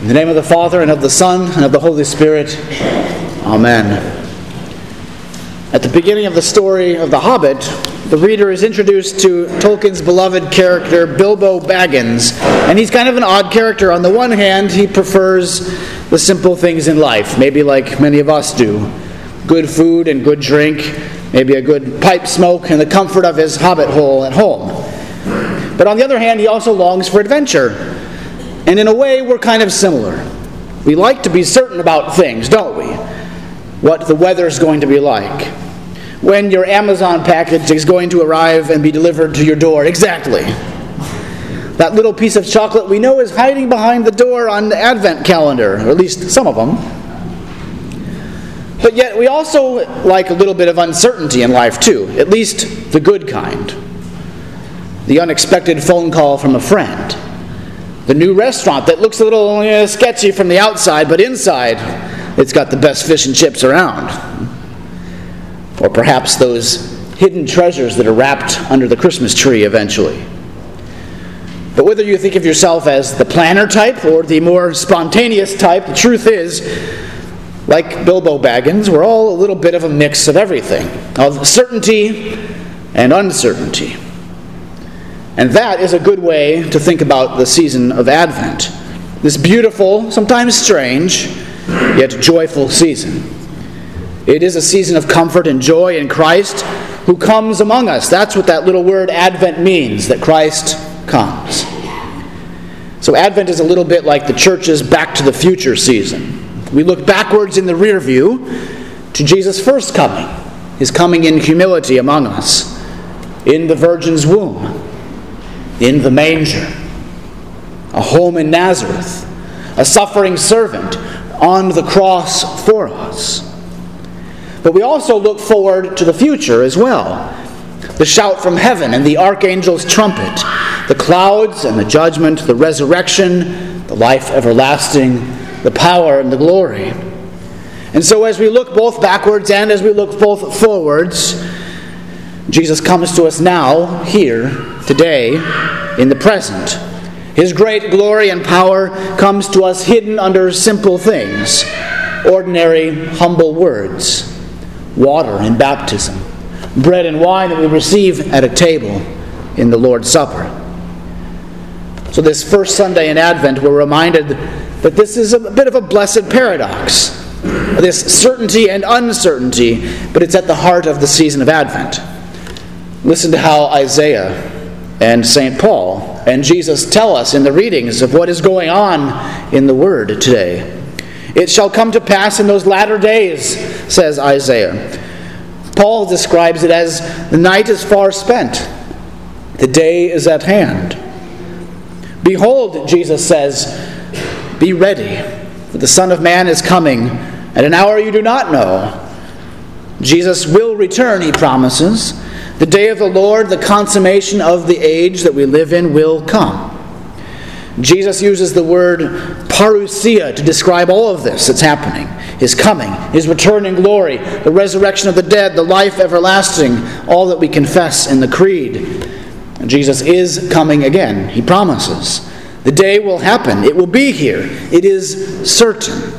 In the name of the Father, and of the Son, and of the Holy Spirit. Amen. At the beginning of the story of The Hobbit, the reader is introduced to Tolkien's beloved character, Bilbo Baggins. And he's kind of an odd character. On the one hand, he prefers the simple things in life, maybe like many of us do good food and good drink, maybe a good pipe smoke, and the comfort of his hobbit hole at home. But on the other hand, he also longs for adventure and in a way, we're kind of similar. We like to be certain about things, don't we? What the weather's going to be like. When your Amazon package is going to arrive and be delivered to your door. Exactly. That little piece of chocolate we know is hiding behind the door on the Advent calendar, or at least some of them. But yet, we also like a little bit of uncertainty in life, too, at least the good kind. The unexpected phone call from a friend the new restaurant that looks a little uh, sketchy from the outside, but inside it's got the best fish and chips around. Or perhaps those hidden treasures that are wrapped under the Christmas tree eventually. But whether you think of yourself as the planner type or the more spontaneous type, the truth is, like Bilbo Baggins, we're all a little bit of a mix of everything of certainty and uncertainty. And that is a good way to think about the season of Advent. This beautiful, sometimes strange, yet joyful season. It is a season of comfort and joy in Christ who comes among us. That's what that little word Advent means, that Christ comes. So, Advent is a little bit like the church's back to the future season. We look backwards in the rear view to Jesus' first coming, his coming in humility among us, in the Virgin's womb in the manger, a home in Nazareth, a suffering servant on the cross for us. But we also look forward to the future as well the shout from heaven and the archangel's trumpet, the clouds and the judgment, the resurrection, the life everlasting, the power and the glory. And so, as we look both backwards and as we look both forwards, Jesus comes to us now, here, today, in the present. His great glory and power comes to us hidden under simple things, ordinary, humble words, water in baptism, bread and wine that we receive at a table in the Lord's Supper. So, this first Sunday in Advent, we're reminded that this is a bit of a blessed paradox this certainty and uncertainty, but it's at the heart of the season of Advent. Listen to how Isaiah and St. Paul and Jesus tell us in the readings of what is going on in the Word today. It shall come to pass in those latter days, says Isaiah. Paul describes it as the night is far spent, the day is at hand. Behold, Jesus says, be ready, for the Son of Man is coming at an hour you do not know. Jesus will return, he promises. The day of the Lord, the consummation of the age that we live in, will come. Jesus uses the word parousia to describe all of this that's happening his coming, his return in glory, the resurrection of the dead, the life everlasting, all that we confess in the creed. Jesus is coming again, he promises. The day will happen, it will be here, it is certain.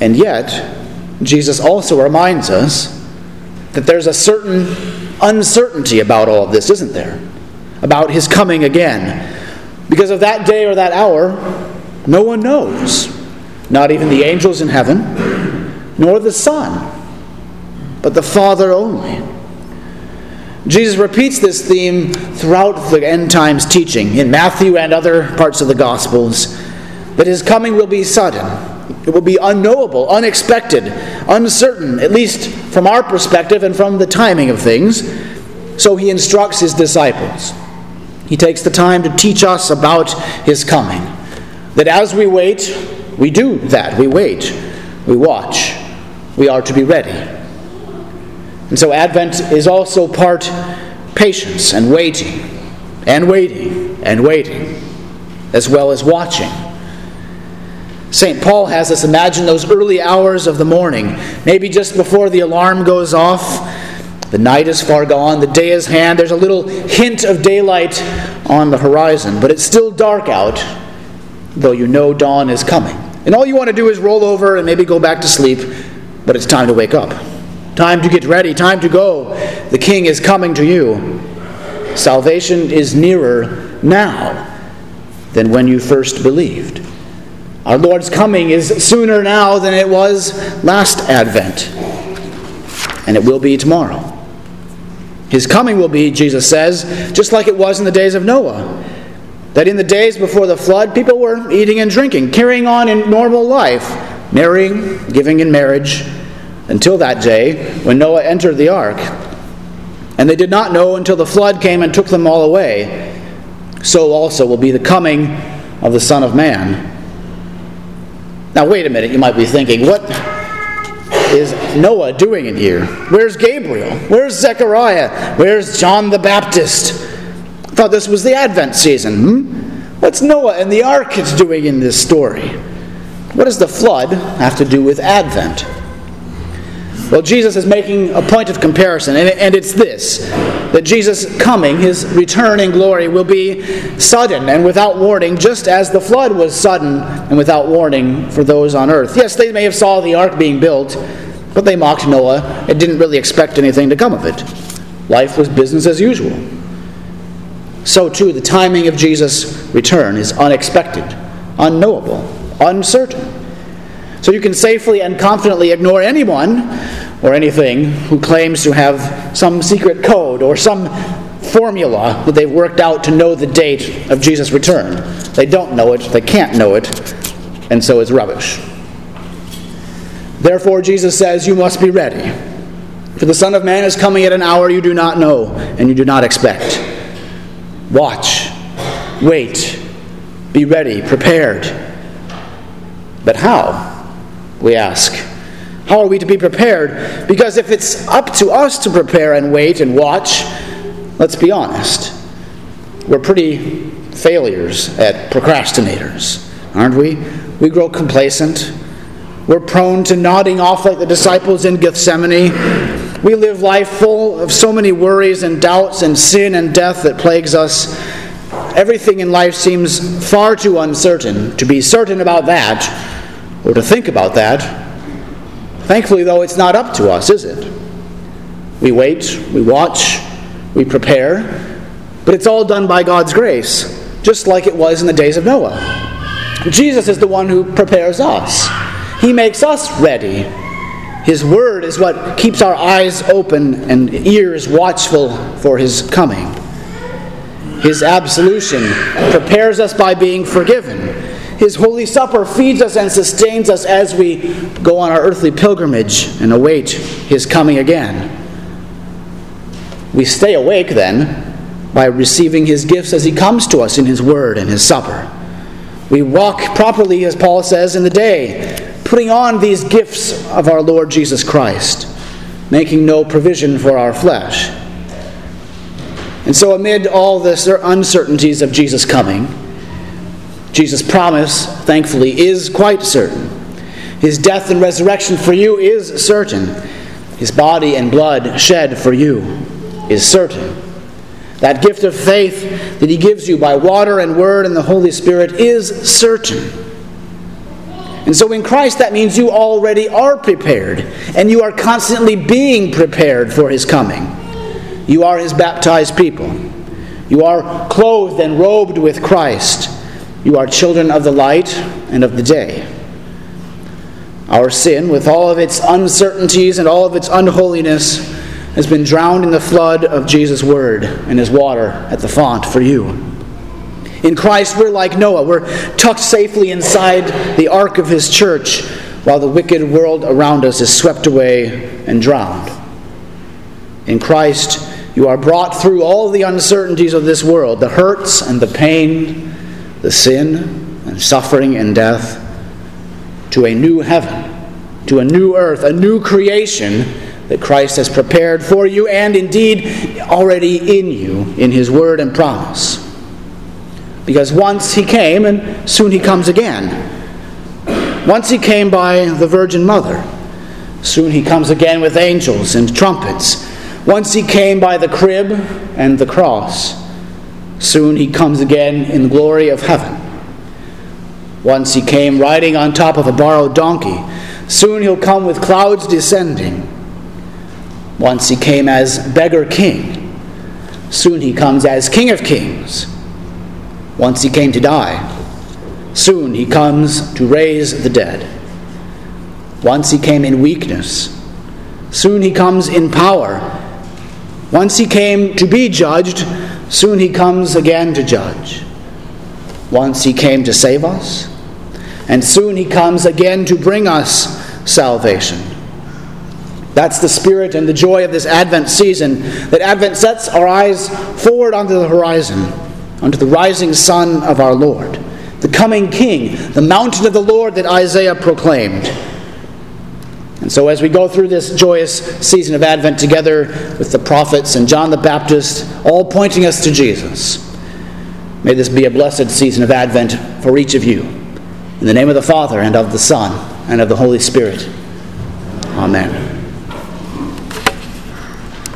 And yet, Jesus also reminds us that there's a certain uncertainty about all of this, isn't there? About his coming again. Because of that day or that hour, no one knows. Not even the angels in heaven, nor the Son, but the Father only. Jesus repeats this theme throughout the end times teaching in Matthew and other parts of the Gospels that his coming will be sudden it will be unknowable, unexpected, uncertain, at least from our perspective and from the timing of things. So he instructs his disciples. He takes the time to teach us about his coming. That as we wait, we do that. We wait, we watch, we are to be ready. And so Advent is also part patience and waiting, and waiting, and waiting, as well as watching St. Paul has us imagine those early hours of the morning, maybe just before the alarm goes off. The night is far gone, the day is hand, there's a little hint of daylight on the horizon, but it's still dark out. though you know dawn is coming. And all you want to do is roll over and maybe go back to sleep, but it's time to wake up. Time to get ready, time to go. The King is coming to you. Salvation is nearer now than when you first believed. Our Lord's coming is sooner now than it was last Advent, and it will be tomorrow. His coming will be, Jesus says, just like it was in the days of Noah. That in the days before the flood, people were eating and drinking, carrying on in normal life, marrying, giving in marriage, until that day when Noah entered the ark. And they did not know until the flood came and took them all away. So also will be the coming of the Son of Man. Now, wait a minute, you might be thinking, what is Noah doing in here? Where's Gabriel? Where's Zechariah? Where's John the Baptist? I thought this was the Advent season. Hmm? What's Noah and the ark doing in this story? What does the flood have to do with Advent? Well, Jesus is making a point of comparison, and it's this that Jesus' coming, his return in glory, will be sudden and without warning, just as the flood was sudden and without warning for those on earth. Yes, they may have saw the ark being built, but they mocked Noah and didn't really expect anything to come of it. Life was business as usual. So, too, the timing of Jesus' return is unexpected, unknowable, uncertain. So you can safely and confidently ignore anyone or anything who claims to have some secret code or some formula that they've worked out to know the date of Jesus' return. They don't know it, they can't know it, and so it's rubbish. Therefore, Jesus says, You must be ready. For the Son of Man is coming at an hour you do not know and you do not expect. Watch, wait, be ready, prepared. But how? we ask. How are we to be prepared? Because if it's up to us to prepare and wait and watch, let's be honest, we're pretty failures at procrastinators, aren't we? We grow complacent. We're prone to nodding off like the disciples in Gethsemane. We live life full of so many worries and doubts and sin and death that plagues us. Everything in life seems far too uncertain to be certain about that or to think about that. Thankfully, though, it's not up to us, is it? We wait, we watch, we prepare, but it's all done by God's grace, just like it was in the days of Noah. Jesus is the one who prepares us, He makes us ready. His word is what keeps our eyes open and ears watchful for His coming. His absolution prepares us by being forgiven his Holy Supper feeds us and sustains us as we go on our earthly pilgrimage and await His coming again. We stay awake then by receiving His gifts as He comes to us in His Word and His supper. We walk properly, as Paul says, in the day, putting on these gifts of our Lord Jesus Christ, making no provision for our flesh. And so, amid all the uncertainties of Jesus' coming, Jesus' promise, thankfully, is quite certain. His death and resurrection for you is certain. His body and blood shed for you is certain. That gift of faith that He gives you by water and word and the Holy Spirit is certain. And so in Christ, that means you already are prepared, and you are constantly being prepared for His coming. You are His baptized people. You are clothed and robed with Christ. You are children of the light and of the day. Our sin, with all of its uncertainties and all of its unholiness, has been drowned in the flood of Jesus' word and his water at the font for you. In Christ, we're like Noah. We're tucked safely inside the ark of his church while the wicked world around us is swept away and drowned. In Christ, you are brought through all the uncertainties of this world, the hurts and the pain the sin and suffering and death to a new heaven, to a new earth, a new creation that Christ has prepared for you and indeed already in you in His word and promise. Because once He came and soon He comes again. Once He came by the Virgin Mother, soon He comes again with angels and trumpets. Once He came by the crib and the cross. Soon he comes again in the glory of heaven. Once he came riding on top of a borrowed donkey. Soon he'll come with clouds descending. Once he came as beggar king. Soon he comes as king of kings. Once he came to die. Soon he comes to raise the dead. Once he came in weakness. Soon he comes in power. Once he came to be judged. Soon he comes again to judge. Once he came to save us. And soon he comes again to bring us salvation. That's the spirit and the joy of this Advent season, that Advent sets our eyes forward onto the horizon, onto the rising sun of our Lord, the coming King, the mountain of the Lord that Isaiah proclaimed. And so, as we go through this joyous season of Advent together with the prophets and John the Baptist, all pointing us to Jesus, may this be a blessed season of Advent for each of you. In the name of the Father, and of the Son, and of the Holy Spirit. Amen.